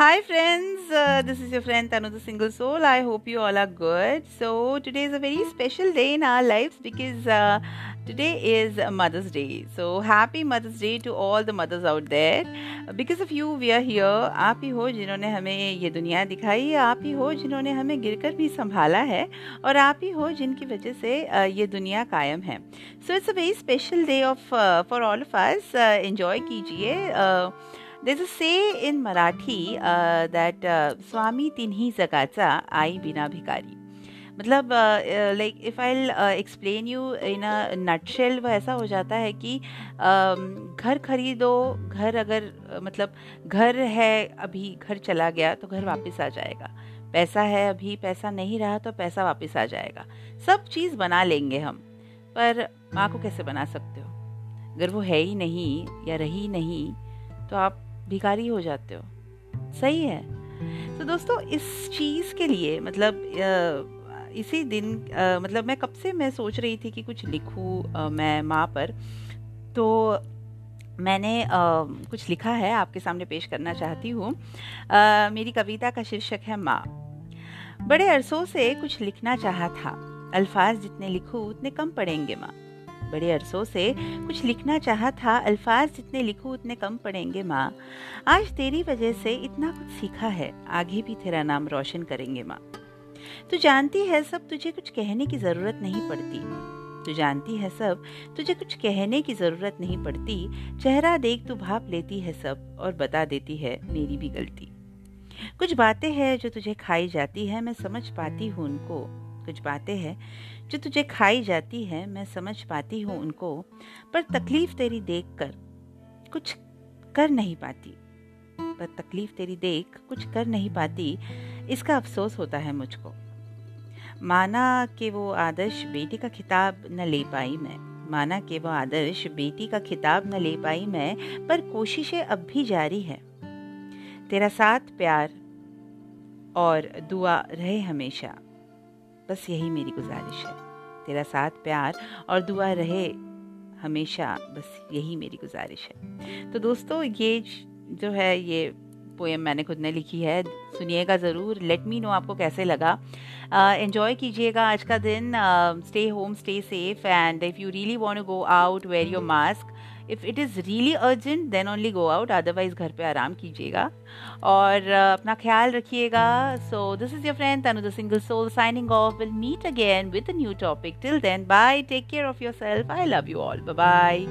Hi, friends. Uh, this is your friend Tanu the Single Soul. I hope you all are good. So, today is a very special day in our lives because uh, today is Mother's Day. So, happy Mother's Day to all the mothers out there. Because of you, we are here. आप ही हो जिन्होंने हमें ये दुनिया दिखाई आप ही हो जिन्होंने हमें गिरकर भी संभाला है और आप ही हो जिनकी वजह से ये दुनिया कायम है so it's a very special day of for all of us enjoy कीजिए There's a say in Marathi uh, that uh, Swami tinhi जगाचा आई बिना भिकारी मतलब like if I explain you in a nutshell वो ऐसा हो जाता है कि uh, घर खरीदो घर अगर uh, मतलब घर है अभी घर चला गया तो घर वापस आ जाएगा। पैसा है अभी पैसा नहीं रहा तो पैसा वापस आ जाएगा। सब चीज़ बना लेंगे हम पर माँ को कैसे बना सकते हो? अगर वो है ही नहीं या रही नहीं तो आप भिखारी हो जाते हो। सही है। तो दोस्तों इस चीज़ के लिए मतलब इसी दिन मतलब मैं कब से मैं सोच रही थी कि कुछ लिखूँ मैं माँ पर। तो मैंने आ, कुछ लिखा है आपके सामने पेश करना चाहती हूँ। मेरी कविता का शीर्षक है माँ। बड़े अरसों से कुछ लिखना चाहा था। अल्फाज जितने लिखूँ उतने कम पड़ेंगे माँ। बड़े अरसों से कुछ लिखना चाहा था। अल्फाज जितने लिखूं, उतने कम पड़ेंगे, माँ। आज तेरी वजह से इतना कुछ सीखा है। आगे भी तेरा नाम रोशन करेंगे, माँ। तू जानती है सब, तुझे कुछ कहने की ज़रूरत नहीं पड़ती। तू जानती है सब, तुझे कुछ कहने की ज़रूरत नहीं पड़ती। चेहरा देख तू भाप लेती है सब और बता देती है मेरी भी गलती। कुछ बातें हैं जो तुझे खाई जाती है, मैं समझ पाती हूँ उनको। कुछ बातें हैं जो तुझे खाई जाती है, मैं समझ पाती हूँ उनको, पर तकलीफ़ तेरी देख कर कुछ कर नहीं पाती। पर तकलीफ़ तेरी देख कुछ कर नहीं पाती, इसका अफसोस होता है मुझको। माना कि वो आदर्श बेटी का खिताब न ले पाई मैं। माना कि वो आदर्श बेटी का खिताब न ले पाई मैं, पर कोशिशें अब भी जारी है। तेरा साथ प्यार और दुआ रहे हमेशा। बस यही मेरी गुजारिश है। तेरा साथ प्यार और दुआ रहे हमेशा बस यही मेरी गुजारिश है। तो दोस्तों ये जो है ये पोएम मैंने खुद ने लिखी है सुनिएगा ज़रूर। लेट मी नो आपको कैसे लगा। uh, कीजिएगा आज का दिन। Stay home stay safe and if you really want go out wear your mask if it is really urgent then only go out otherwise घर पे आराम कीजिएगा। और अपना ख्याल रखिएगा। So this is your friend Tanu the single soul signing off will meet again with a new topic till then bye take care of your self I love you all bye